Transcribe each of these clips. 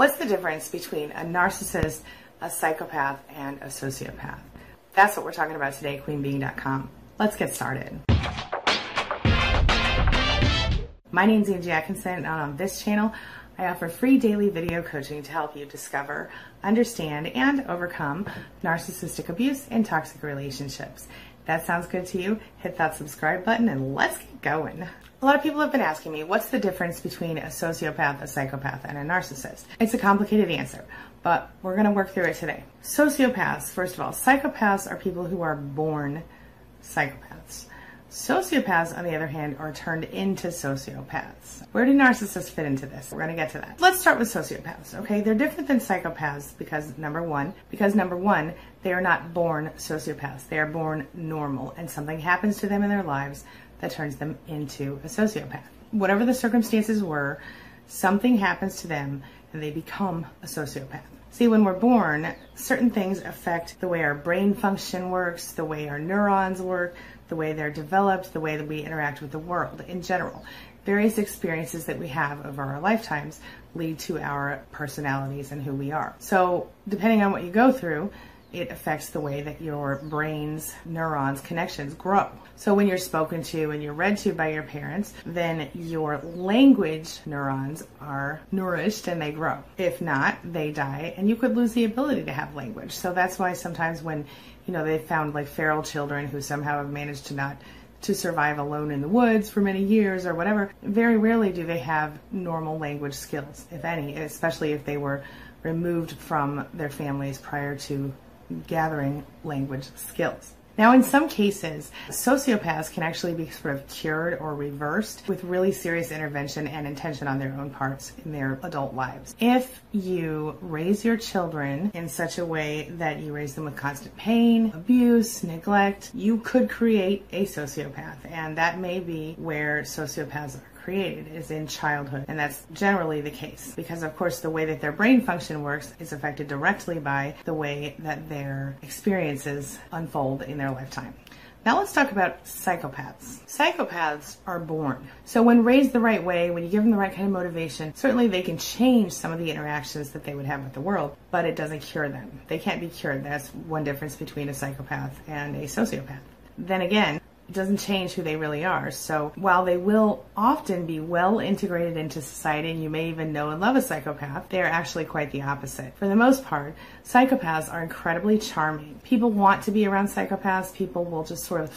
What's the difference between a narcissist, a psychopath, and a sociopath? That's what we're talking about today, queenbeeing.com. Let's get started. My name is Angie Atkinson, and on this channel, I offer free daily video coaching to help you discover, understand, and overcome narcissistic abuse and toxic relationships. If that sounds good to you, hit that subscribe button and let's get going. A lot of people have been asking me, what's the difference between a sociopath, a psychopath, and a narcissist? It's a complicated answer, but we're going to work through it today. Sociopaths, first of all, psychopaths are people who are born psychopaths. Sociopaths, on the other hand, are turned into sociopaths. Where do narcissists fit into this? We're going to get to that. Let's start with sociopaths, okay? They're different than psychopaths because, number one, because number one, they are not born sociopaths. They are born normal, and something happens to them in their lives that turns them into a sociopath. Whatever the circumstances were, something happens to them and they become a sociopath. See, when we're born, certain things affect the way our brain function works, the way our neurons work, the way they're developed, the way that we interact with the world in general. Various experiences that we have over our lifetimes lead to our personalities and who we are. So, depending on what you go through, it affects the way that your brain's neurons connections grow. So when you're spoken to and you're read to by your parents, then your language neurons are nourished and they grow. If not, they die and you could lose the ability to have language. So that's why sometimes when, you know, they found like feral children who somehow have managed to not to survive alone in the woods for many years or whatever, very rarely do they have normal language skills, if any, especially if they were removed from their families prior to gathering language skills. Now, in some cases, sociopaths can actually be sort of cured or reversed with really serious intervention and intention on their own parts in their adult lives. If you raise your children in such a way that you raise them with constant pain, abuse, neglect, you could create a sociopath. And that may be where sociopaths are created is in childhood. And that's generally the case because, of course, the way that their brain function works is affected directly by the way that their experiences unfold in their lifetime. Now let's talk about psychopaths. Psychopaths are born. So when raised the right way, when you give them the right kind of motivation, certainly they can change some of the interactions that they would have with the world, but it doesn't cure them. They can't be cured. That's one difference between a psychopath and a sociopath. Then again, doesn't change who they really are. So while they will often be well integrated into society and you may even know and love a psychopath, they are actually quite the opposite. For the most part, psychopaths are incredibly charming. People want to be around psychopaths. People will just sort of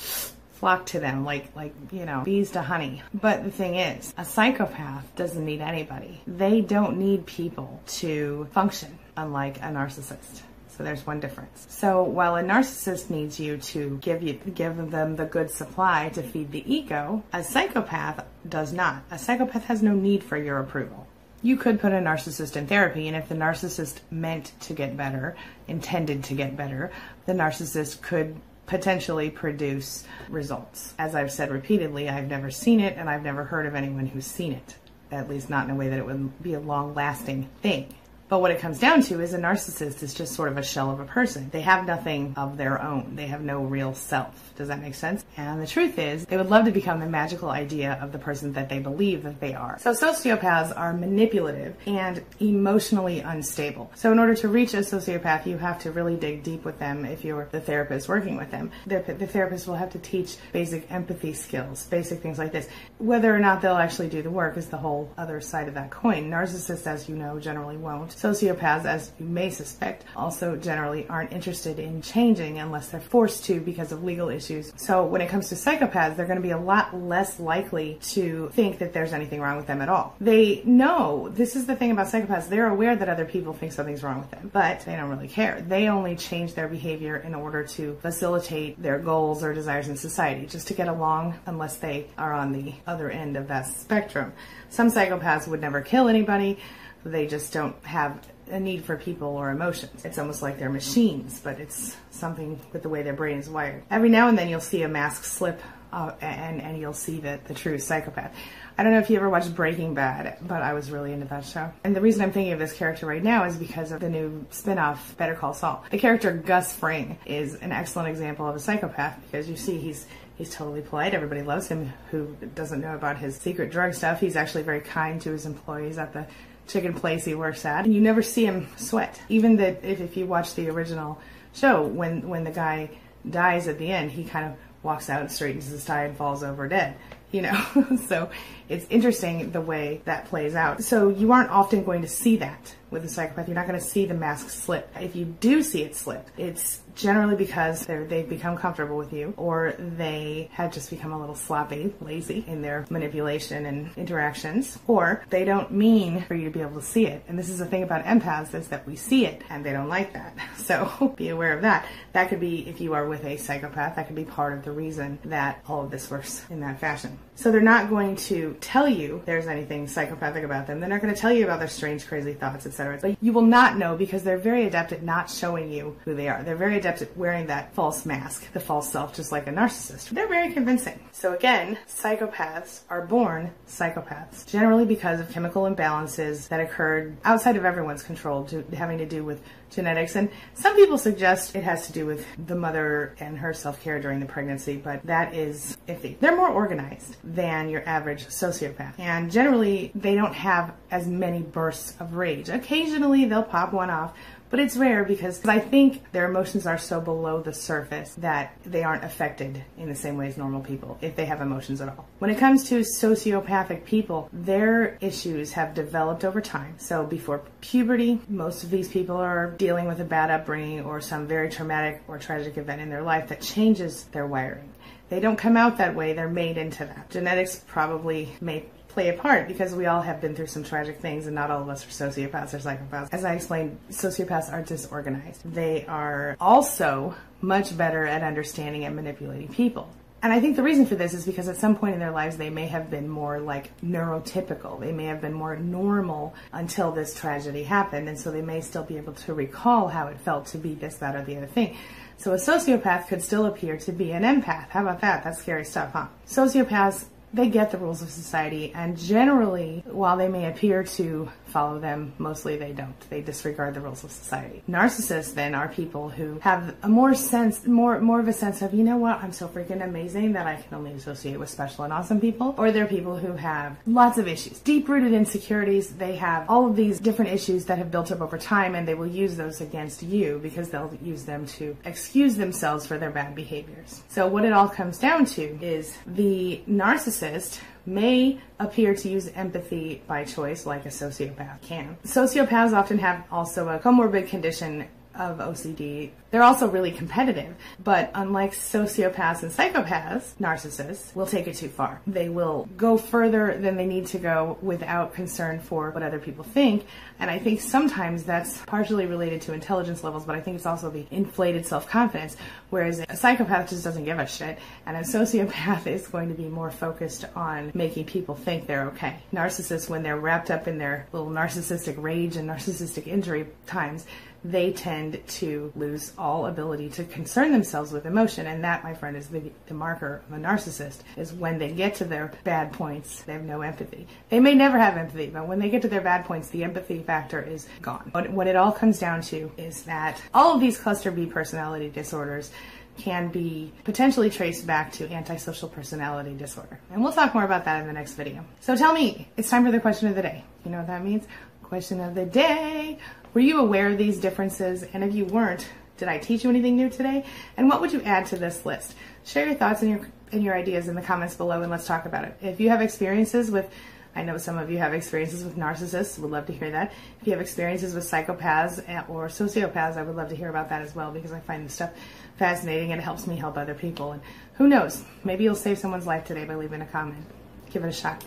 flock to them like like you know bees to honey but the thing is a psychopath doesn't need anybody they don't need people to function unlike a narcissist so there's one difference. So while a narcissist needs you to give you give them the good supply to feed the ego, a psychopath does not. A psychopath has no need for your approval. You could put a narcissist in therapy, and if the narcissist meant to get better, intended to get better, the narcissist could potentially produce results. As I've said repeatedly, I've never seen it, and I've never heard of anyone who's seen it, at least not in a way that it would be a long lasting thing. But what it comes down to is a narcissist is just sort of a shell of a person. They have nothing of their own. They have no real self. Does that make sense? And the truth is, they would love to become the magical idea of the person that they believe that they are. So sociopaths are manipulative and emotionally unstable. So in order to reach a sociopath, you have to really dig deep with them if you're the therapist working with them. The, the therapist will have to teach basic empathy skills, basic things like this. Whether or not they'll actually do the work is the whole other side of that coin. Narcissists, as you know, generally won't. Sociopaths, as you may suspect, also generally aren't interested in changing unless they're forced to because of legal issues. So when it comes to psychopaths, they're going to be a lot less likely to think that there's anything wrong with them at all. They know, this is the thing about psychopaths, they're aware that other people think something's wrong with them, but they don't really care. They only change their behavior in order to facilitate their goals or desires in society, just to get along unless they are on the other end of that spectrum. Some psychopaths would never kill anybody. They just don't have a need for people or emotions. It's almost like they're machines, but it's something with the way their brain is wired. Every now and then you'll see a mask slip uh, and, and you'll see the, the true psychopath. I don't know if you ever watched Breaking Bad, but I was really into that show. And the reason I'm thinking of this character right now is because of the new spin-off Better Call Saul. The character Gus Fring is an excellent example of a psychopath because you see he's he's totally polite. Everybody loves him who doesn't know about his secret drug stuff. He's actually very kind to his employees at the chicken place he works at, and you never see him sweat. Even that if, if you watch the original show, when when the guy dies at the end, he kind of walks out, and straightens his tie, and falls over dead. You know, so it's interesting the way that plays out. So you aren't often going to see that with a psychopath. You're not going to see the mask slip. If you do see it slip, it's generally because they've become comfortable with you or they have just become a little sloppy, lazy in their manipulation and interactions, or they don't mean for you to be able to see it. And this is the thing about empaths is that we see it and they don't like that. So be aware of that. That could be if you are with a psychopath, that could be part of the reason that all of this works in that fashion. So they're not going to tell you there's anything psychopathic about them. They're not going to tell you about their strange, crazy thoughts, etc. But you will not know because they're very adept at not showing you who they are. They're very adept at wearing that false mask, the false self, just like a narcissist. They're very convincing. So again, psychopaths are born psychopaths, generally because of chemical imbalances that occurred outside of everyone's control, to, having to do with genetics. And some people suggest it has to do with the mother and her self-care during the pregnancy, but that is iffy. They're more organized than your average sociopath. And generally, they don't have as many bursts of rage. Occasionally, they'll pop one off, but it's rare because I think their emotions are so below the surface that they aren't affected in the same way as normal people, if they have emotions at all. When it comes to sociopathic people, their issues have developed over time. So before puberty, most of these people are dealing with a bad upbringing or some very traumatic or tragic event in their life that changes their wiring. They don't come out that way, they're made into that. Genetics probably may play a part because we all have been through some tragic things and not all of us are sociopaths or psychopaths. As I explained, sociopaths are disorganized. They are also much better at understanding and manipulating people. And I think the reason for this is because at some point in their lives they may have been more like neurotypical. They may have been more normal until this tragedy happened. And so they may still be able to recall how it felt to be this, that, or the other thing. So a sociopath could still appear to be an empath. How about that? That's scary stuff, huh? Sociopaths they get the rules of society, and generally, while they may appear to follow them, mostly they don't. They disregard the rules of society. Narcissists then are people who have a more sense, more more of a sense of, you know what, I'm so freaking amazing that I can only associate with special and awesome people. Or they're people who have lots of issues, deep-rooted insecurities. They have all of these different issues that have built up over time, and they will use those against you because they'll use them to excuse themselves for their bad behaviors. So what it all comes down to is the narcissist narcissist may appear to use empathy by choice like a sociopath can. Sociopaths often have also a comorbid condition of OCD. They're also really competitive, but unlike sociopaths and psychopaths, narcissists will take it too far. They will go further than they need to go without concern for what other people think. And I think sometimes that's partially related to intelligence levels, but I think it's also the inflated self confidence. Whereas a psychopath just doesn't give a shit, and a sociopath is going to be more focused on making people think they're okay. Narcissists, when they're wrapped up in their little narcissistic rage and narcissistic injury times, they tend to lose all ability to concern themselves with emotion. And that, my friend, is the, the marker of a narcissist, is when they get to their bad points, they have no empathy. They may never have empathy, but when they get to their bad points, the empathy factor is gone. But what it all comes down to is that all of these cluster B personality disorders can be potentially traced back to antisocial personality disorder. And we'll talk more about that in the next video. So tell me, it's time for the question of the day. You know what that means? Question of the day. Were you aware of these differences? And if you weren't, did I teach you anything new today? And what would you add to this list? Share your thoughts and your and your ideas in the comments below and let's talk about it. If you have experiences with I know some of you have experiences with narcissists. Would love to hear that. If you have experiences with psychopaths or sociopaths, I would love to hear about that as well because I find this stuff fascinating and it helps me help other people. And who knows? Maybe you'll save someone's life today by leaving a comment. Give it a shot.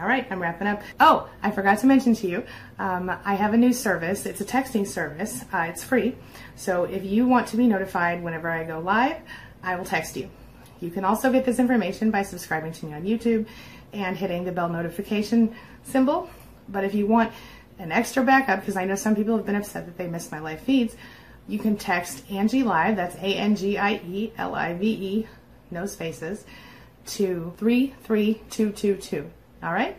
All right, I'm wrapping up. Oh, I forgot to mention to you, um, I have a new service. It's a texting service. Uh, it's free. So if you want to be notified whenever I go live, I will text you. You can also get this information by subscribing to me on YouTube and hitting the bell notification symbol. But if you want an extra backup, because I know some people have been upset that they missed my live feeds, you can text Angie Live, that's A N G I E L I V E, no spaces, to 33222. All right?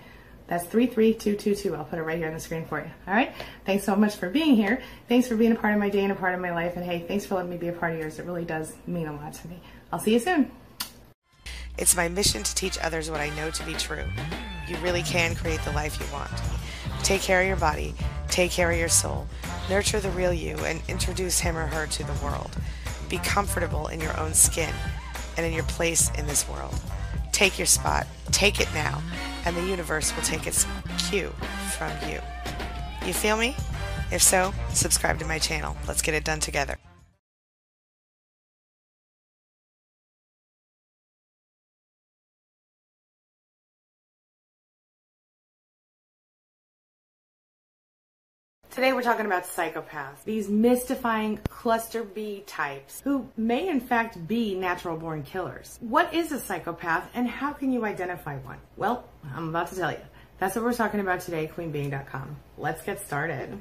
That's 33222. I'll put it right here on the screen for you. All right? Thanks so much for being here. Thanks for being a part of my day and a part of my life. And hey, thanks for letting me be a part of yours. It really does mean a lot to me. I'll see you soon. It's my mission to teach others what I know to be true. You really can create the life you want. Take care of your body, take care of your soul, nurture the real you, and introduce him or her to the world. Be comfortable in your own skin and in your place in this world. Take your spot, take it now, and the universe will take its cue from you. You feel me? If so, subscribe to my channel. Let's get it done together. Today we're talking about psychopaths, these mystifying cluster B types who may in fact be natural born killers. What is a psychopath and how can you identify one? Well, I'm about to tell you. That's what we're talking about today, queenbeeing.com. Let's get started.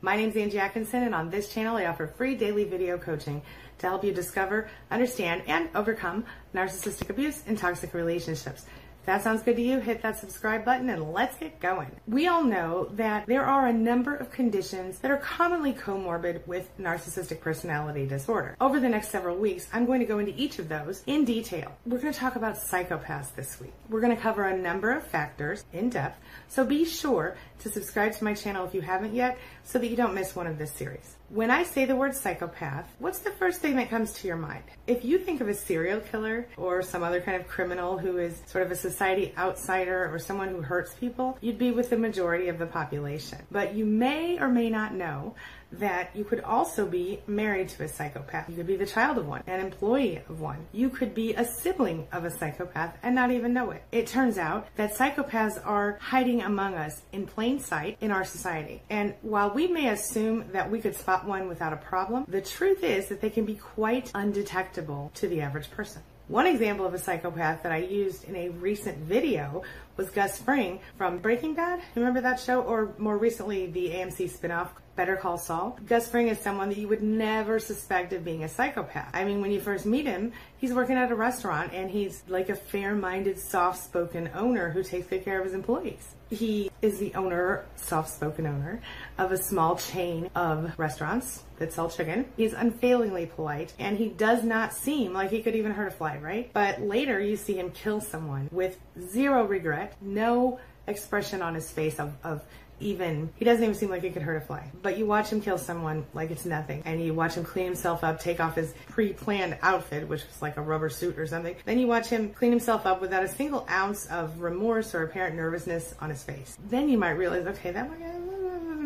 My name is Angie Atkinson, and on this channel, I offer free daily video coaching to help you discover, understand, and overcome narcissistic abuse and toxic relationships. If that sounds good to you, hit that subscribe button and let's get going. We all know that there are a number of conditions that are commonly comorbid with narcissistic personality disorder. Over the next several weeks, I'm going to go into each of those in detail. We're going to talk about psychopaths this week. We're going to cover a number of factors in depth, so be sure to subscribe to my channel if you haven't yet so that you don't miss one of this series. When I say the word psychopath, what's the first thing that comes to your mind? If you think of a serial killer or some other kind of criminal who is sort of a society outsider or someone who hurts people, you'd be with the majority of the population. But you may or may not know that you could also be married to a psychopath. You could be the child of one, an employee of one. You could be a sibling of a psychopath and not even know it. It turns out that psychopaths are hiding among us in plain sight in our society. And while we may assume that we could spot one without a problem, the truth is that they can be quite undetectable to the average person. One example of a psychopath that I used in a recent video was Gus Fring from Breaking Bad. Remember that show? Or more recently, the AMC spinoff Better Call Saul. Gus Fring is someone that you would never suspect of being a psychopath. I mean, when you first meet him, he's working at a restaurant and he's like a fair-minded, soft-spoken owner who takes good care of his employees. He is the owner, soft-spoken owner, of a small chain of restaurants that sell chicken. He's unfailingly polite and he does not seem like he could even hurt a fly, right? But later you see him kill someone with zero regret, no expression on his face of, of even he doesn't even seem like he could hurt a fly. But you watch him kill someone like it's nothing, and you watch him clean himself up, take off his pre-planned outfit, which was like a rubber suit or something. Then you watch him clean himself up without a single ounce of remorse or apparent nervousness on his face. Then you might realize, okay, that might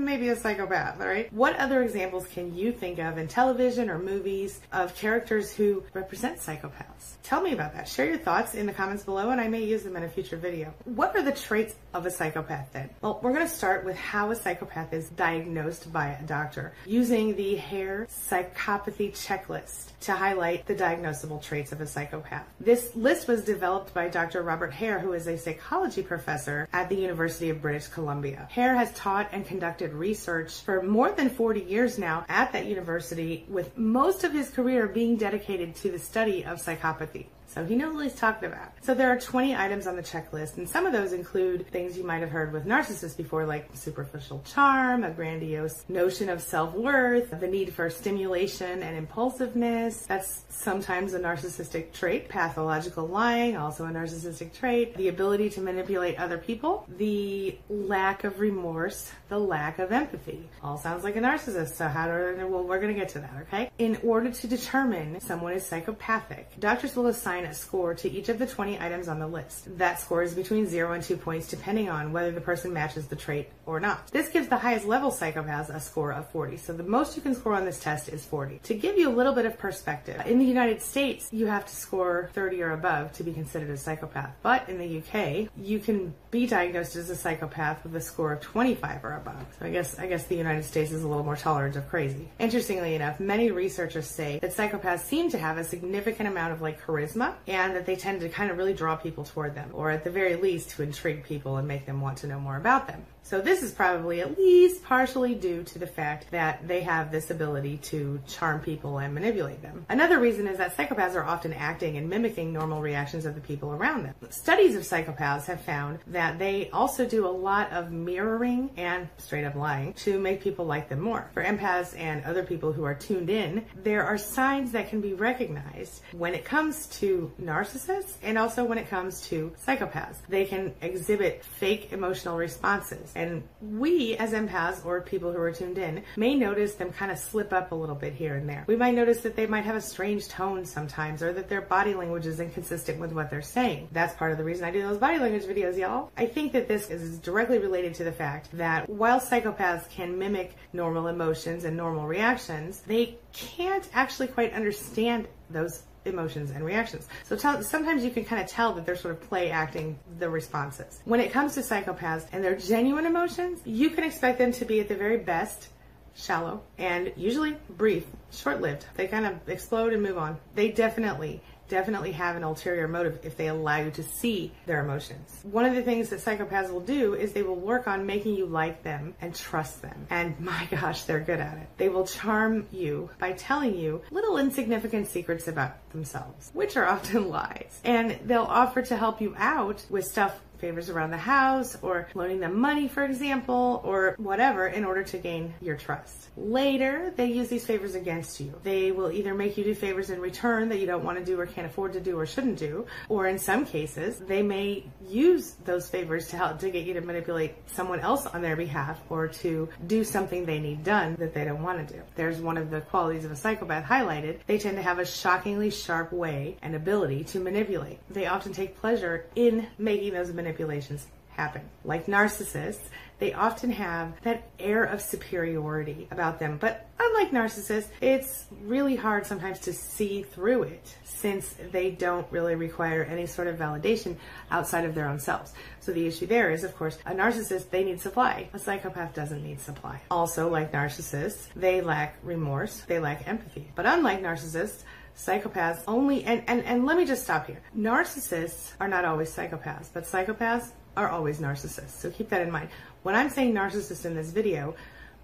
maybe a psychopath, all right? What other examples can you think of in television or movies of characters who represent psychopaths? Tell me about that. Share your thoughts in the comments below and I may use them in a future video. What are the traits of a psychopath then? Well, we're going to start with how a psychopath is diagnosed by a doctor using the Hare Psychopathy Checklist to highlight the diagnosable traits of a psychopath. This list was developed by Dr. Robert Hare, who is a psychology professor at the University of British Columbia. Hare has taught and conducted research for more than 40 years now at that university, with most of his career being dedicated to the study of psychopathy. So he knows what he's talking about. So there are 20 items on the checklist, and some of those include things you might have heard with narcissists before, like superficial charm, a grandiose notion of self-worth, the need for stimulation and impulsiveness. That's sometimes a narcissistic trait. Pathological lying, also a narcissistic trait. The ability to manipulate other people. The lack of remorse. The lack of empathy. All sounds like a narcissist. So how do, well, we're to get to that, okay? In order to determine someone is psychopathic, doctors will assign score to each of the 20 items on the list. That score is between 0 and 2 points depending on whether the person matches the trait or not. This gives the highest level psychopaths a score of 40. So the most you can score on this test is 40. To give you a little bit of perspective, in the United States, you have to score 30 or above to be considered a psychopath. But in the UK, you can be diagnosed as a psychopath with a score of 25 or above. So I guess I guess the United States is a little more tolerant of crazy. Interestingly enough, many researchers say that psychopaths seem to have a significant amount of like charisma and that they tend to kind of really draw people toward them, or at the very least to intrigue people and make them want to know more about them. So this is probably at least partially due to the fact that they have this ability to charm people and manipulate them. Another reason is that psychopaths are often acting and mimicking normal reactions of the people around them. Studies of psychopaths have found that they also do a lot of mirroring and straight up lying to make people like them more. For empaths and other people who are tuned in, there are signs that can be recognized when it comes to narcissists and also when it comes to psychopaths. They can exhibit fake emotional responses. And we, as empaths or people who are tuned in, may notice them kind of slip up a little bit here and there. We might notice that they might have a strange tone sometimes or that their body language is inconsistent with what they're saying. That's part of the reason I do those body language videos, y'all. I think that this is directly related to the fact that while psychopaths can mimic normal emotions and normal reactions, they can't actually quite understand those emotions and reactions. So tell, sometimes you can kind of tell that they're sort of play acting the responses. When it comes to psychopaths and their genuine emotions, you can expect them to be at the very best shallow and usually brief, short lived. They kind of explode and move on. They definitely definitely have an ulterior motive if they allow you to see their emotions. One of the things that psychopaths will do is they will work on making you like them and trust them. And my gosh, they're good at it. They will charm you by telling you little insignificant secrets about themselves, which are often lies. And they'll offer to help you out with stuff favors around the house or loaning them money, for example, or whatever in order to gain your trust. Later, they use these favors against you. They will either make you do favors in return that you don't want to do or can't afford to do or shouldn't do, or in some cases, they may use those favors to help to get you to manipulate someone else on their behalf or to do something they need done that they don't want to do. There's one of the qualities of a psychopath highlighted. They tend to have a shockingly sharp way and ability to manipulate. They often take pleasure in making those manipulations manipulations happen. Like narcissists, they often have that air of superiority about them. But unlike narcissists, it's really hard sometimes to see through it since they don't really require any sort of validation outside of their own selves. So the issue there is, of course, a narcissist, they need supply. A psychopath doesn't need supply. Also, like narcissists, they lack remorse, they lack empathy. But unlike narcissists, psychopaths only and, and and let me just stop here. Narcissists are not always psychopaths but psychopaths are always narcissists. So keep that in mind. When i'm saying narcissist in this video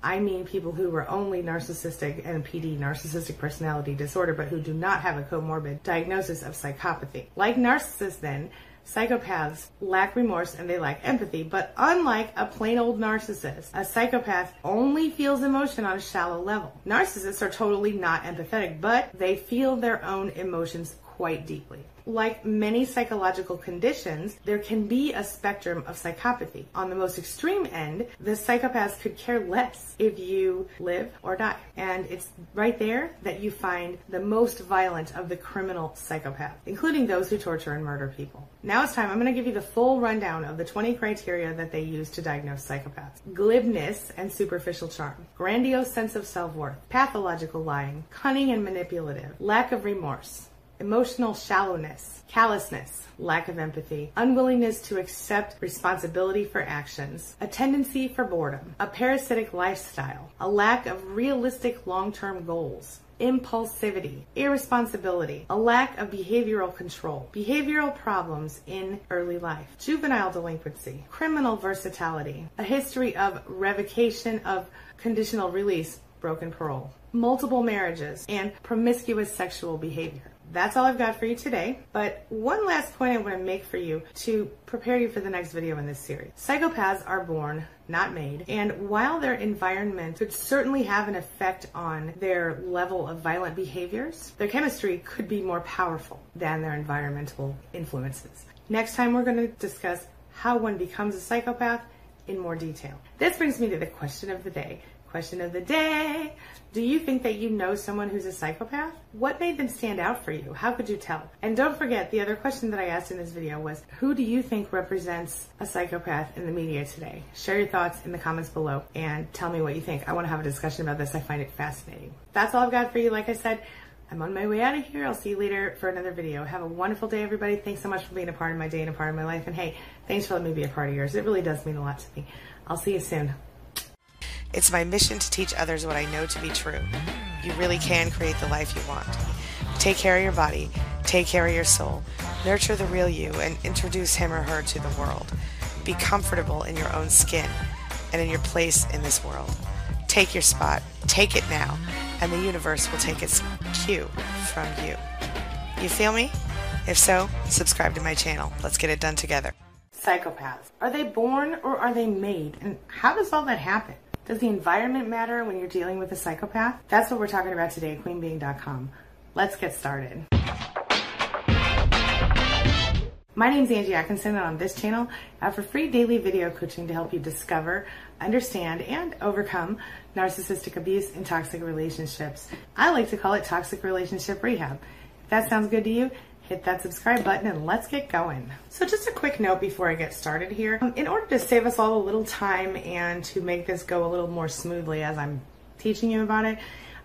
I mean people who were only narcissistic and PD, narcissistic personality disorder, but who do not have a comorbid diagnosis of psychopathy. Like narcissists, then, Psychopaths lack remorse and they lack empathy, but unlike a plain old narcissist, a psychopath only feels emotion on a shallow level. Narcissists are totally not empathetic, but they feel their own emotions quite deeply. Like many psychological conditions, there can be a spectrum of psychopathy. On the most extreme end, the psychopaths could care less if you live or die. And it's right there that you find the most violent of the criminal psychopaths, including those who torture and murder people. Now it's time. I'm going to give you the full rundown of the 20 criteria that they use to diagnose psychopaths. Glibness and superficial charm, grandiose sense of self-worth, pathological lying, cunning and manipulative, lack of remorse, emotional shallowness, callousness, lack of empathy, unwillingness to accept responsibility for actions, a tendency for boredom, a parasitic lifestyle, a lack of realistic long-term goals, impulsivity, irresponsibility, a lack of behavioral control, behavioral problems in early life, juvenile delinquency, criminal versatility, a history of revocation of conditional release, broken parole, multiple marriages, and promiscuous sexual behavior that's all I've got for you today. But one last point I want to make for you to prepare you for the next video in this series. Psychopaths are born, not made. And while their environment could certainly have an effect on their level of violent behaviors, their chemistry could be more powerful than their environmental influences. Next time, we're going to discuss how one becomes a psychopath in more detail. This brings me to the question of the day. Question of the day. Do you think that you know someone who's a psychopath? What made them stand out for you? How could you tell? And don't forget, the other question that I asked in this video was, who do you think represents a psychopath in the media today? Share your thoughts in the comments below and tell me what you think. I want to have a discussion about this. I find it fascinating. That's all I've got for you. Like I said, I'm on my way out of here. I'll see you later for another video. Have a wonderful day, everybody. Thanks so much for being a part of my day and a part of my life. And hey, thanks for letting me be a part of yours. It really does mean a lot to me. I'll see you soon. It's my mission to teach others what I know to be true. You really can create the life you want. Take care of your body, take care of your soul, nurture the real you, and introduce him or her to the world. Be comfortable in your own skin and in your place in this world. Take your spot, take it now, and the universe will take its cue from you. You feel me? If so, subscribe to my channel. Let's get it done together. Psychopaths. Are they born or are they made? And how does all that happen? Does the environment matter when you're dealing with a psychopath? That's what we're talking about today at queenbeeing.com. Let's get started. My name is Angie Atkinson, and on this channel, I offer free daily video coaching to help you discover, understand, and overcome narcissistic abuse and toxic relationships. I like to call it toxic relationship rehab. If that sounds good to you, hit that subscribe button and let's get going. So just a quick note before I get started here. Um, in order to save us all a little time and to make this go a little more smoothly as I'm teaching you about it,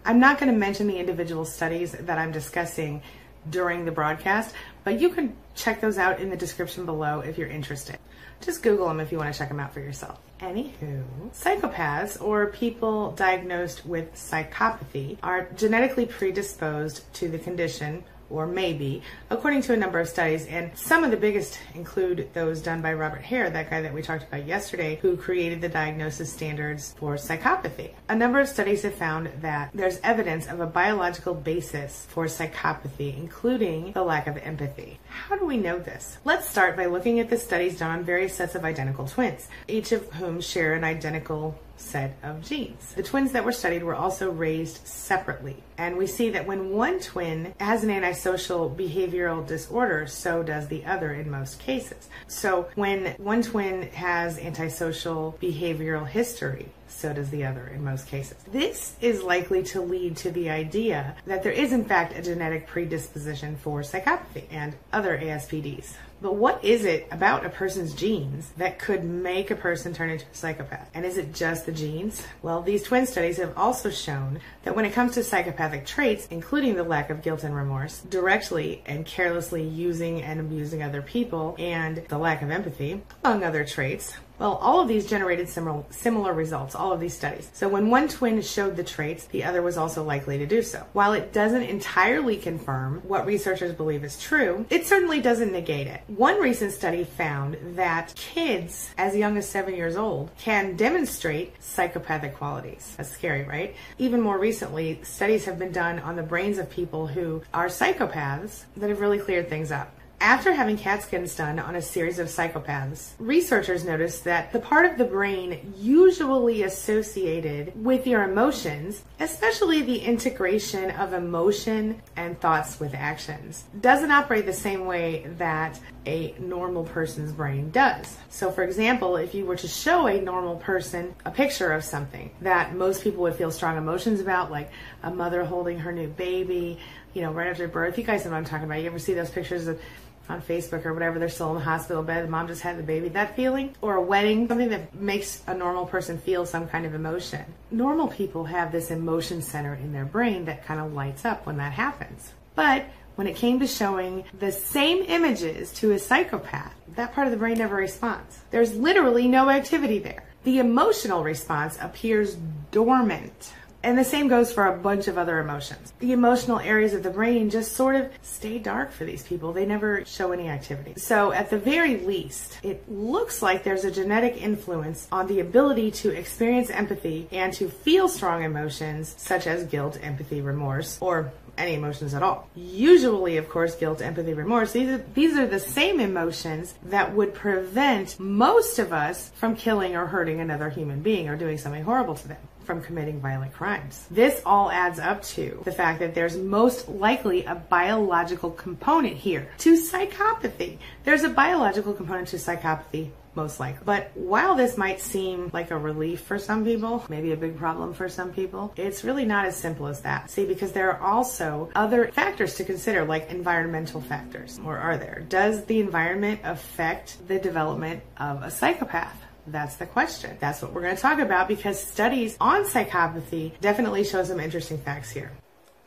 I'm not going to mention the individual studies that I'm discussing during the broadcast, but you can check those out in the description below if you're interested. Just Google them if you want to check them out for yourself. Anywho, psychopaths or people diagnosed with psychopathy are genetically predisposed to the condition or maybe, according to a number of studies. And some of the biggest include those done by Robert Hare, that guy that we talked about yesterday, who created the diagnosis standards for psychopathy. A number of studies have found that there's evidence of a biological basis for psychopathy, including the lack of empathy. How do we know this? Let's start by looking at the studies done on various sets of identical twins, each of whom share an identical set of genes. The twins that were studied were also raised separately. And we see that when one twin has an antisocial behavioral disorder, so does the other in most cases. So when one twin has antisocial behavioral history, so does the other in most cases. This is likely to lead to the idea that there is, in fact, a genetic predisposition for psychopathy and other ASPDs. But what is it about a person's genes that could make a person turn into a psychopath? And is it just the genes? Well, these twin studies have also shown that when it comes to psychopathic traits, including the lack of guilt and remorse, directly and carelessly using and abusing other people, and the lack of empathy, among other traits, well, all of these generated similar, similar results, all of these studies. So when one twin showed the traits, the other was also likely to do so. While it doesn't entirely confirm what researchers believe is true, it certainly doesn't negate it. One recent study found that kids as young as seven years old can demonstrate psychopathic qualities. That's scary, right? Even more recently, studies have been done on the brains of people who are psychopaths that have really cleared things up. After having CAT scans done on a series of psychopaths, researchers noticed that the part of the brain usually associated with your emotions, especially the integration of emotion and thoughts with actions, doesn't operate the same way that a normal person's brain does. So, for example, if you were to show a normal person a picture of something that most people would feel strong emotions about, like a mother holding her new baby, you know, right after birth, you guys know what I'm talking about. You ever see those pictures of on Facebook or whatever, they're still in the hospital bed, the mom just had the baby, that feeling, or a wedding, something that makes a normal person feel some kind of emotion. Normal people have this emotion center in their brain that kind of lights up when that happens. But when it came to showing the same images to a psychopath, that part of the brain never responds. There's literally no activity there. The emotional response appears dormant. And the same goes for a bunch of other emotions. The emotional areas of the brain just sort of stay dark for these people. They never show any activity. So, at the very least, it looks like there's a genetic influence on the ability to experience empathy and to feel strong emotions such as guilt, empathy, remorse, or any emotions at all. Usually, of course, guilt, empathy, remorse, these are, these are the same emotions that would prevent most of us from killing or hurting another human being or doing something horrible to them from committing violent crimes. This all adds up to the fact that there's most likely a biological component here to psychopathy. There's a biological component to psychopathy most likely. But while this might seem like a relief for some people, maybe a big problem for some people, it's really not as simple as that. See, because there are also other factors to consider, like environmental factors. Or are there? Does the environment affect the development of a psychopath? That's the question. That's what we're going to talk about because studies on psychopathy definitely show some interesting facts here.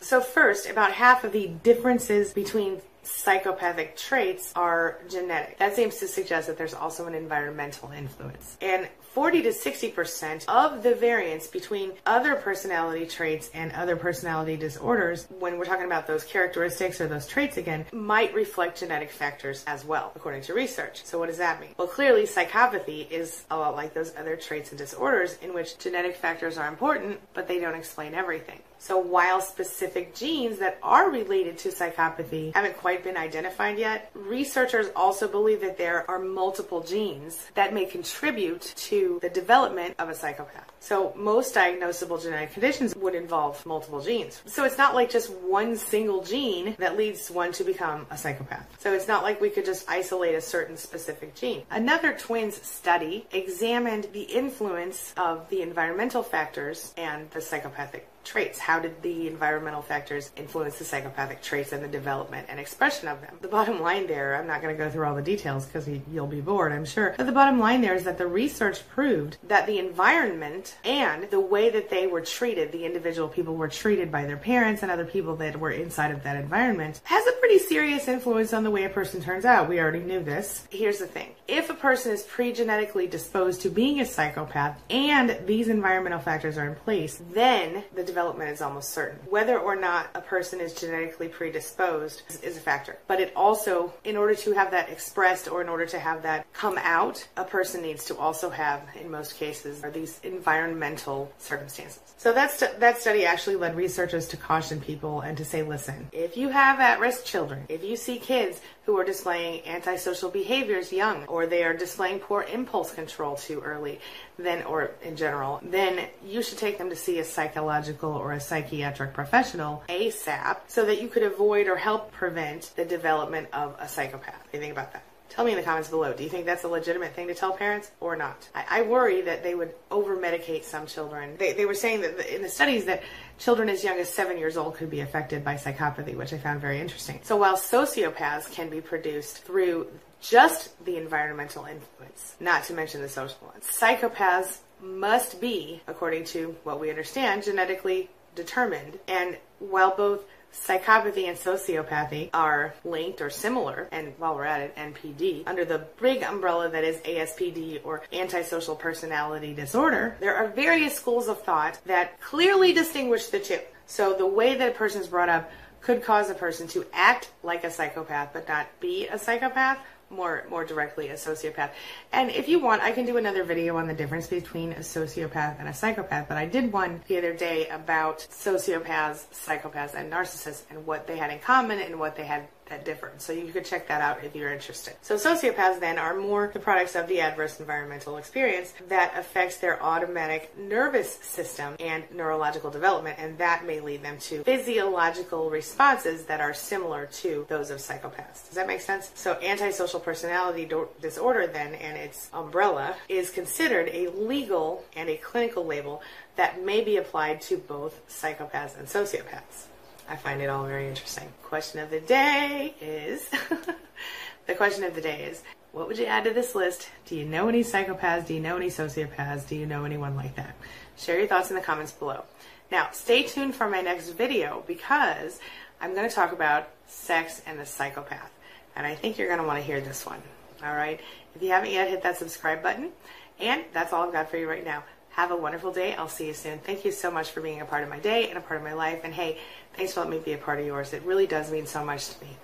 So, first, about half of the differences between psychopathic traits are genetic. That seems to suggest that there's also an environmental influence. And 40 to 60% of the variance between other personality traits and other personality disorders, when we're talking about those characteristics or those traits again, might reflect genetic factors as well, according to research. So, what does that mean? Well, clearly, psychopathy is a lot like those other traits and disorders in which genetic factors are important, but they don't explain everything. So while specific genes that are related to psychopathy haven't quite been identified yet, researchers also believe that there are multiple genes that may contribute to the development of a psychopath. So most diagnosable genetic conditions would involve multiple genes. So it's not like just one single gene that leads one to become a psychopath. So it's not like we could just isolate a certain specific gene. Another twins study examined the influence of the environmental factors and the psychopathic traits. How did the environmental factors influence the psychopathic traits and the development and expression of them? The bottom line there, I'm not going to go through all the details because you'll be bored, I'm sure. But the bottom line there is that the research proved that the environment and the way that they were treated, the individual people were treated by their parents and other people that were inside of that environment, has a pretty serious influence on the way a person turns out. We already knew this. Here's the thing if a person is pre-genetically disposed to being a psychopath and these environmental factors are in place, then the development is almost certain. Whether or not a person is genetically predisposed is, a factor. But it also, in order to have that expressed or in order to have that come out, a person needs to also have, in most cases, are these environmental circumstances. So that, st- that study actually led researchers to caution people and to say, listen, if you have at risk children, if you see kids who are displaying antisocial behaviors young, or they are displaying poor impulse control too early, then, or in general, then you should take them to see a psychological or a psychiatric professional ASAP so that you could avoid or help prevent the development of a psychopath. You think about that? Tell me in the comments below. Do you think that's a legitimate thing to tell parents or not? I, I worry that they would over medicate some children. They, they were saying that in the studies that children as young as seven years old could be affected by psychopathy, which I found very interesting. So while sociopaths can be produced through just the environmental influence, not to mention the social ones, psychopaths must be, according to what we understand, genetically determined. And while both Psychopathy and sociopathy are linked or similar, and while we're at it, NPD, under the big umbrella that is ASPD or antisocial personality disorder, there are various schools of thought that clearly distinguish the two. So the way that a person is brought up could cause a person to act like a psychopath but not be a psychopath more more directly a sociopath. And if you want, I can do another video on the difference between a sociopath and a psychopath. But I did one the other day about sociopaths, psychopaths, and narcissists and what they had in common and what they had that different. So you could check that out if you're interested. So sociopaths then are more the products of the adverse environmental experience that affects their automatic nervous system and neurological development, and that may lead them to physiological responses that are similar to those of psychopaths. Does that make sense? So antisocial personality disorder then and its umbrella is considered a legal and a clinical label that may be applied to both psychopaths and sociopaths. I find it all very interesting. Question of the day is the question of the day is what would you add to this list? Do you know any psychopaths? Do you know any sociopaths? Do you know anyone like that? Share your thoughts in the comments below. Now, stay tuned for my next video because I'm going to talk about sex and the psychopath. And I think you're going to want to hear this one. All right? If you haven't yet, hit that subscribe button. And that's all I've got for you right now. Have a wonderful day. I'll see you soon. Thank you so much for being a part of my day and a part of my life. And hey, thanks for letting me be a part of yours. It really does mean so much to me.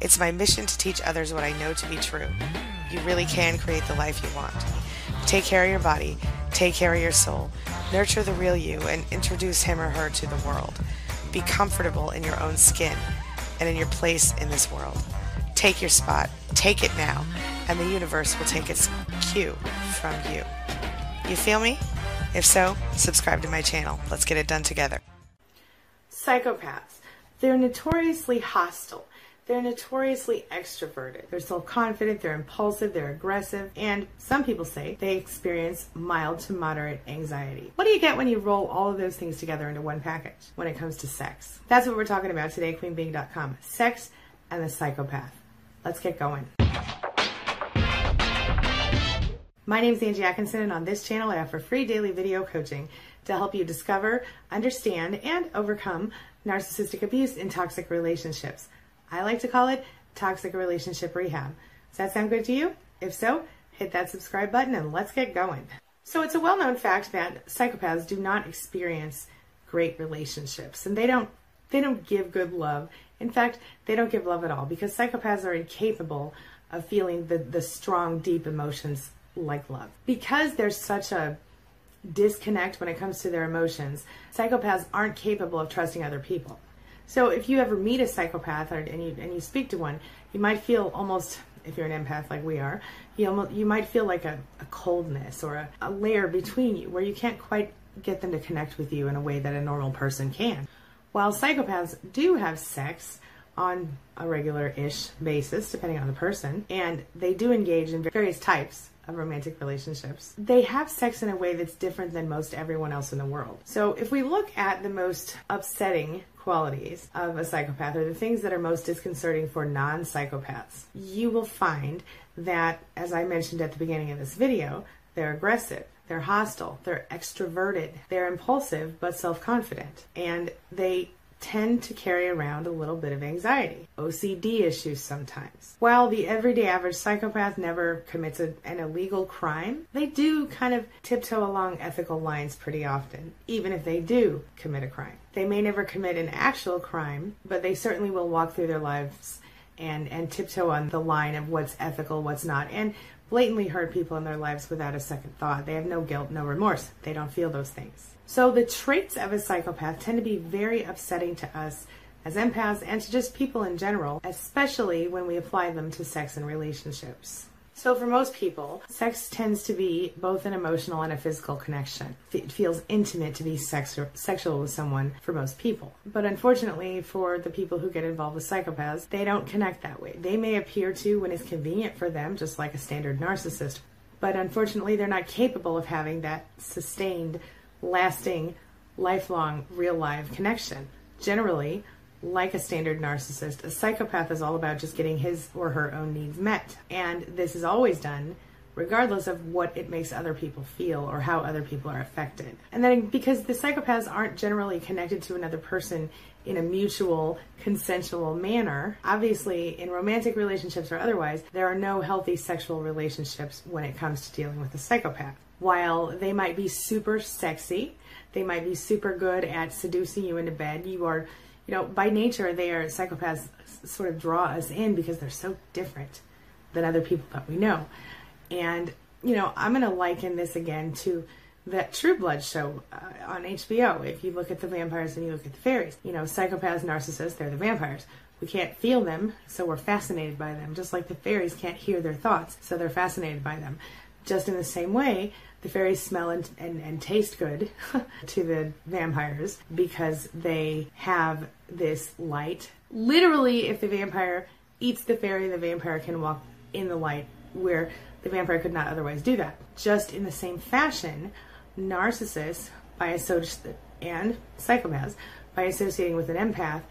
It's my mission to teach others what I know to be true. You really can create the life you want. Take care of your body, take care of your soul, nurture the real you, and introduce him or her to the world. Be comfortable in your own skin and in your place in this world. Take your spot, take it now, and the universe will take its cue from you. You feel me? If so, subscribe to my channel. Let's get it done together. Psychopaths. They're notoriously hostile. They're notoriously extroverted. They're self confident, they're impulsive, they're aggressive, and some people say they experience mild to moderate anxiety. What do you get when you roll all of those things together into one package when it comes to sex? That's what we're talking about today, queenbeeing.com. Sex and the psychopath. Let's get going. My name is Angie Atkinson, and on this channel, I offer free daily video coaching to help you discover, understand, and overcome narcissistic abuse in toxic relationships. I like to call it toxic relationship rehab. Does that sound good to you? If so, hit that subscribe button and let's get going. So, it's a well known fact that psychopaths do not experience great relationships and they don't they don't give good love. In fact, they don't give love at all because psychopaths are incapable of feeling the, the strong, deep emotions like love. Because there's such a disconnect when it comes to their emotions, psychopaths aren't capable of trusting other people. So if you ever meet a psychopath or, and you and you speak to one, you might feel almost if you're an empath like we are, you almost, you might feel like a, a coldness or a, a layer between you where you can't quite get them to connect with you in a way that a normal person can. While psychopaths do have sex on a regular ish basis, depending on the person, and they do engage in various types romantic relationships, they have sex in a way that's different than most everyone else in the world. So if we look at the most upsetting qualities of a psychopath or the things that are most disconcerting for non psychopaths, you will find that, as I mentioned at the beginning of this video, they're aggressive. They're hostile. They're extroverted. They're impulsive but self confident. And they tend to carry around a little bit of anxiety, OCD issues sometimes. While the everyday average psychopath never commits a, an illegal crime, they do kind of tiptoe along ethical lines pretty often, even if they do commit a crime. They may never commit an actual crime, but they certainly will walk through their lives and, and tiptoe on the line of what's ethical, what's not, and blatantly hurt people in their lives without a second thought. They have no guilt, no remorse. They don't feel those things. So the traits of a psychopath tend to be very upsetting to us as empaths and to just people in general, especially when we apply them to sex and relationships. So, for most people, sex tends to be both an emotional and a physical connection. It feels intimate to be sex- sexual with someone for most people. But unfortunately, for the people who get involved with psychopaths, they don't connect that way. They may appear to when it's convenient for them, just like a standard narcissist. But unfortunately, they're not capable of having that sustained lasting, lifelong, real live connection. Generally, like a standard narcissist, a psychopath is all about just getting his or her own needs met. And this is always done regardless of what it makes other people feel or how other people are affected. And then because the psychopaths aren't generally connected to another person in a mutual, consensual manner, obviously in romantic relationships or otherwise, there are no healthy sexual relationships when it comes to dealing with a psychopath while they might be super sexy, they might be super good at seducing you into bed. You are, you know, by nature, they are psychopaths sort of draw us in because they're so different than other people that we know. And, you know, I'm going to liken this again to that True Blood show uh, on HBO. If you look at the vampires and you look at the fairies, you know, psychopaths, narcissists, they're the vampires. We can't feel them, so we're fascinated by them, just like the fairies can't hear their thoughts, so they're fascinated by them. Just in the same way, the fairies smell and, and, and taste good to the vampires because they have this light. Literally, if the vampire eats the fairy, the vampire can walk in the light where the vampire could not otherwise do that. Just in the same fashion, narcissists by associating and psychopaths by associating with an empath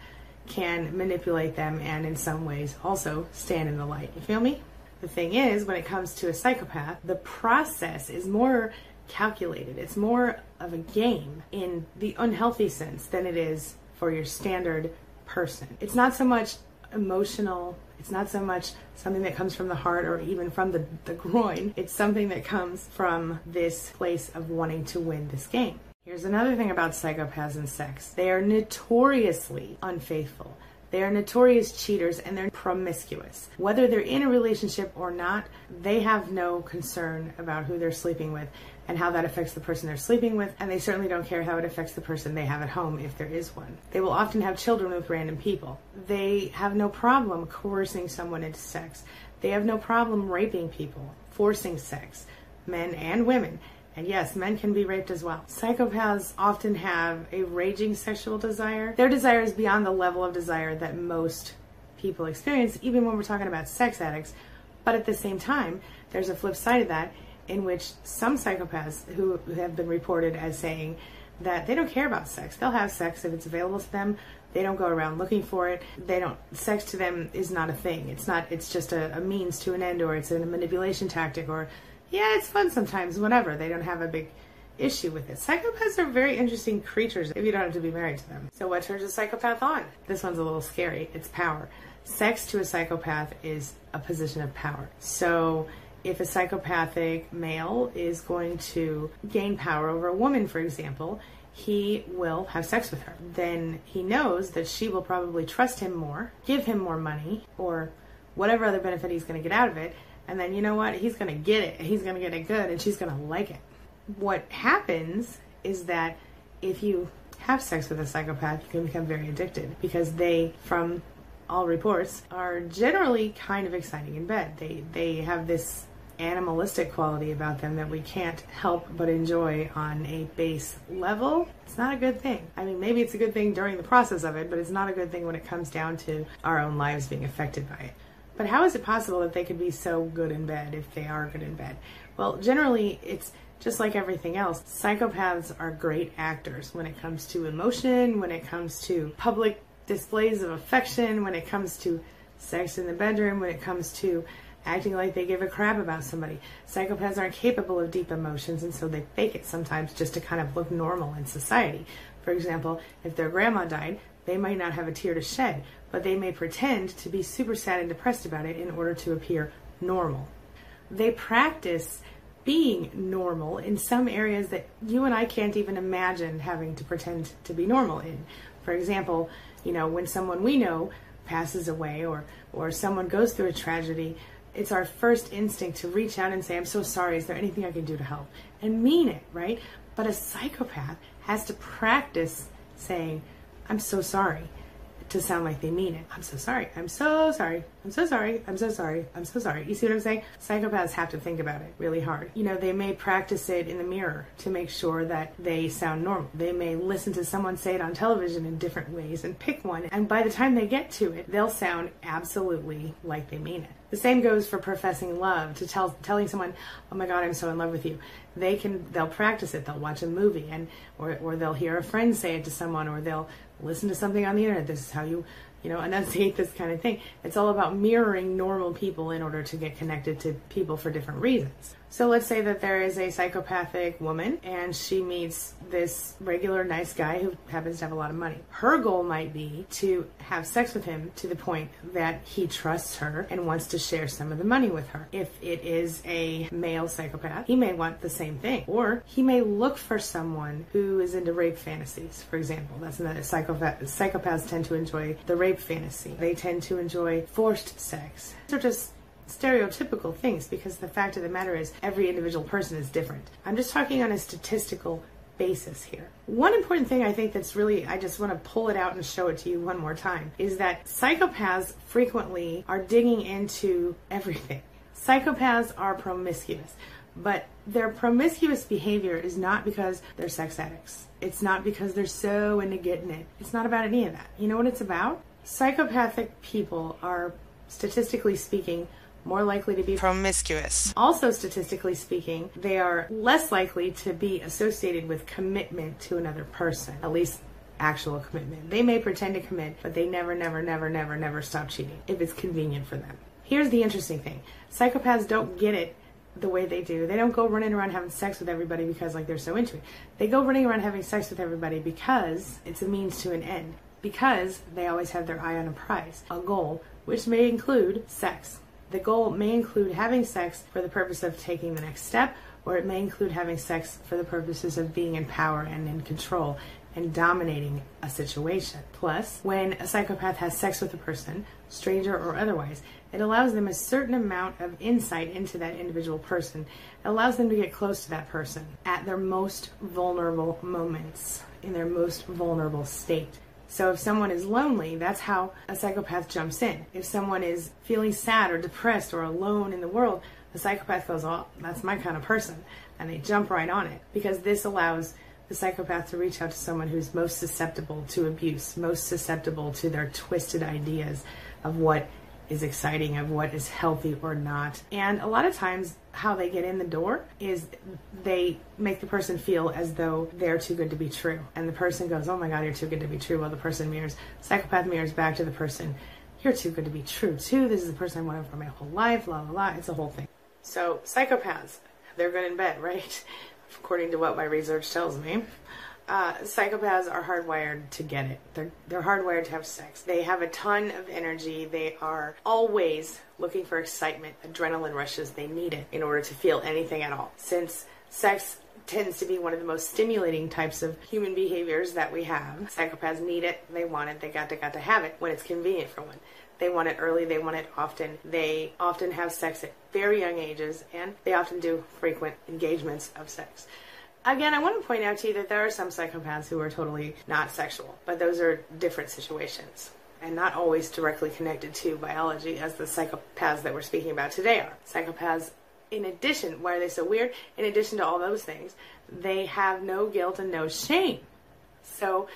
can manipulate them and in some ways also stand in the light. You feel me? The thing is, when it comes to a psychopath, the process is more calculated. It's more of a game in the unhealthy sense than it is for your standard person. It's not so much emotional, it's not so much something that comes from the heart or even from the, the groin. It's something that comes from this place of wanting to win this game. Here's another thing about psychopaths and sex they are notoriously unfaithful. They are notorious cheaters and they're promiscuous. Whether they're in a relationship or not, they have no concern about who they're sleeping with and how that affects the person they're sleeping with, and they certainly don't care how it affects the person they have at home if there is one. They will often have children with random people. They have no problem coercing someone into sex. They have no problem raping people, forcing sex, men and women. And yes, men can be raped as well. Psychopaths often have a raging sexual desire. Their desire is beyond the level of desire that most people experience, even when we're talking about sex addicts. But at the same time, there's a flip side of that in which some psychopaths who have been reported as saying that they don't care about sex. They'll have sex if it's available to them. They don't go around looking for it. They don't. Sex to them is not a thing. It's not. It's just a, a means to an end, or it's a manipulation tactic, or yeah, it's fun sometimes, whatever. They don't have a big issue with it. Psychopaths are very interesting creatures if you don't have to be married to them. So, what turns a psychopath on? This one's a little scary. It's power. Sex to a psychopath is a position of power. So, if a psychopathic male is going to gain power over a woman, for example, he will have sex with her. Then he knows that she will probably trust him more, give him more money, or whatever other benefit he's going to get out of it and then you know what? He's going to get it. He's going to get it good and she's going to like it. What happens is that if you have sex with a psychopath, you can become very addicted because they, from all reports, are generally kind of exciting in bed. They they have this animalistic quality about them that we can't help but enjoy on a base level. It's not a good thing. I mean, maybe it's a good thing during the process of it, but it's not a good thing when it comes down to our own lives being affected by it. But how is it possible that they could be so good in bed if they are good in bed? Well, generally, it's just like everything else. Psychopaths are great actors when it comes to emotion, when it comes to public displays of affection, when it comes to sex in the bedroom, when it comes to acting like they give a crap about somebody. Psychopaths aren't capable of deep emotions, and so they fake it sometimes just to kind of look normal in society. For example, if their grandma died, they might not have a tear to shed, but they may pretend to be super sad and depressed about it in order to appear normal. They practice being normal in some areas that you and I can't even imagine having to pretend to be normal in. For example, you know, when someone we know passes away or or someone goes through a tragedy, it's our first instinct to reach out and say, I'm so sorry, is there anything I can do to help? And mean it, right? But a psychopath has to practice saying, I'm so sorry to sound like they mean it. I'm so sorry. I'm so sorry. I'm so sorry. I'm so sorry. I'm so sorry. You see what I'm saying? Psychopaths have to think about it really hard. You know, they may practice it in the mirror to make sure that they sound normal. They may listen to someone say it on television in different ways and pick one. And by the time they get to it, they'll sound absolutely like they mean it. The same goes for professing love to tell telling someone, "Oh my God, I'm so in love with you." They can they'll practice it. They'll watch a movie and or or they'll hear a friend say it to someone or they'll listen to something on the internet. This is how you you know, enunciate this kind of thing. It's all about mirroring normal people in order to get connected to people for different reasons. So let's say that there is a psychopathic woman and she meets this regular nice guy who happens to have a lot of money. Her goal might be to have sex with him to the point that he trusts her and wants to share some of the money with her. If it is a male psychopath, he may want the same thing. Or he may look for someone who is into rape fantasies, for example. That's another psychopath. Psychopaths tend to enjoy the rape fantasy. They tend to enjoy forced sex. They're just stereotypical things because the fact of the matter is every individual person is different. I'm just talking on a statistical basis here. One important thing I think that's really, I just want to pull it out and show it to you one more time, is that psychopaths frequently are digging into everything. Psychopaths are promiscuous, but their promiscuous behavior is not because they're sex addicts. It's not because they're so into getting it. It's not about any of that. You know what it's about? Psychopathic people are, statistically speaking, more likely to be promiscuous. Also, statistically speaking, they are less likely to be associated with commitment to another person, at least actual commitment. They may pretend to commit, but they never, never, never, never, never stop cheating if it's convenient for them. Here's the interesting thing psychopaths don't get it the way they do. They don't go running around having sex with everybody because like they're so into it. They go running around having sex with everybody because it's a means to an end. Because they always have their eye on a prize, a goal, which may include sex. The goal may include having sex for the purpose of taking the next step, or it may include having sex for the purposes of being in power and in control and dominating a situation. Plus, when a psychopath has sex with a person, stranger or otherwise, it allows them a certain amount of insight into that individual person. It allows them to get close to that person at their most vulnerable moments, in their most vulnerable state. So if someone is lonely, that's how a psychopath jumps in. If someone is feeling sad or depressed or alone in the world, a psychopath goes, "Oh, that's my kind of person," and they jump right on it because this allows the psychopath to reach out to someone who's most susceptible to abuse, most susceptible to their twisted ideas of what is exciting, of what is healthy or not. And a lot of times, how they get in the door is they make the person feel as though they're too good to be true. And the person goes, Oh my God, you're too good to be true. Well, the person mirrors, psychopath mirrors back to the person, You're too good to be true, too. This is the person I wanted for my whole life, la la la. It's a whole thing. So, psychopaths, they're good in bed, right? According to what my research tells me uh, psychopaths are hardwired to get it. They're they're hardwired to have sex. They have a ton of energy. They are always looking for excitement, adrenaline rushes. They need it in order to feel anything at all. Since sex tends to be one of the most stimulating types of human behaviors that we have. Psychopaths need it. They want it. They got to got to have it when it's convenient for one. They want it early. They want it often. They often have sex at very young ages, and they often do frequent engagements of sex. Again, I want to point out to you that there are some psychopaths who are totally not sexual, but those are different situations. and not always directly connected to biology as the psychopaths that we're speaking about today are. Psychopaths, in addition, why are they so weird? In addition to all those things, they have no guilt and no shame. So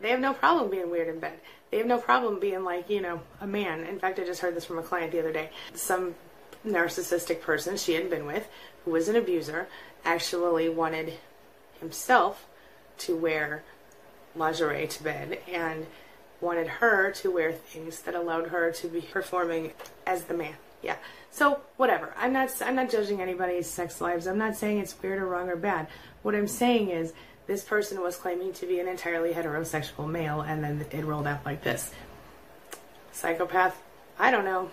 they have no problem being weird in bed. They have no problem being like, you know, a man. In fact, I just heard this from a client the other day. Some narcissistic person she had been with, who was an abuser, actually wanted himself to wear lingerie to bed and wanted her to wear things that allowed her to be performing as the man. Yeah. So whatever. I'm not I'm not judging anybody's sex lives. I'm not saying it's weird or wrong or bad. What I'm saying is this person was claiming to be an entirely heterosexual male and then it rolled out like this. Psychopath? I don't know.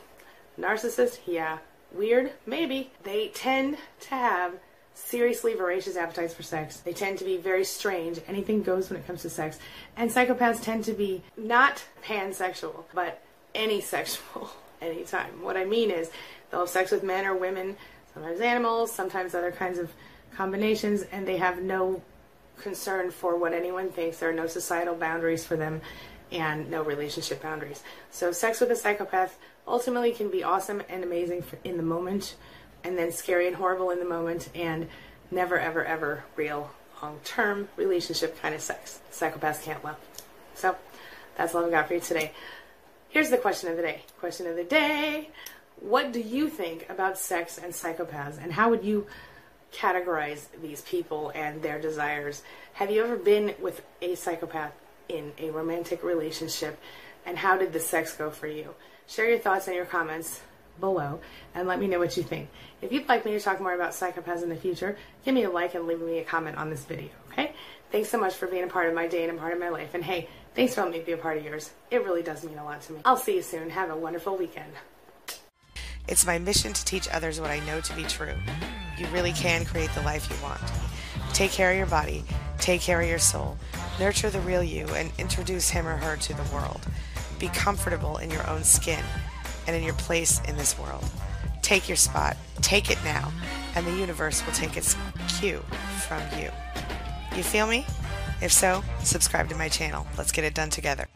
Narcissist? Yeah. Weird? Maybe. They tend to have seriously voracious appetites for sex. They tend to be very strange. Anything goes when it comes to sex. And psychopaths tend to be not pansexual, but any sexual anytime. What I mean is they'll have sex with men or women, sometimes animals, sometimes other kinds of combinations, and they have no concern for what anyone thinks. There are no societal boundaries for them and no relationship boundaries. So sex with a psychopath ultimately can be awesome and amazing in the moment and then scary and horrible in the moment and never ever ever real long-term relationship kind of sex. Psychopaths can't love. So that's all I've got for you today. Here's the question of the day. Question of the day. What do you think about sex and psychopaths and how would you categorize these people and their desires? Have you ever been with a psychopath in a romantic relationship and how did the sex go for you? Share your thoughts and your comments below and let me know what you think. If you'd like me to talk more about psychopaths in the future, give me a like and leave me a comment on this video, okay? Thanks so much for being a part of my day and a part of my life. And hey, thanks for letting me be a part of yours. It really does mean a lot to me. I'll see you soon. Have a wonderful weekend. It's my mission to teach others what I know to be true. You really can create the life you want. Take care of your body, take care of your soul, nurture the real you, and introduce him or her to the world. Be comfortable in your own skin and in your place in this world. Take your spot, take it now, and the universe will take its cue from you. You feel me? If so, subscribe to my channel. Let's get it done together.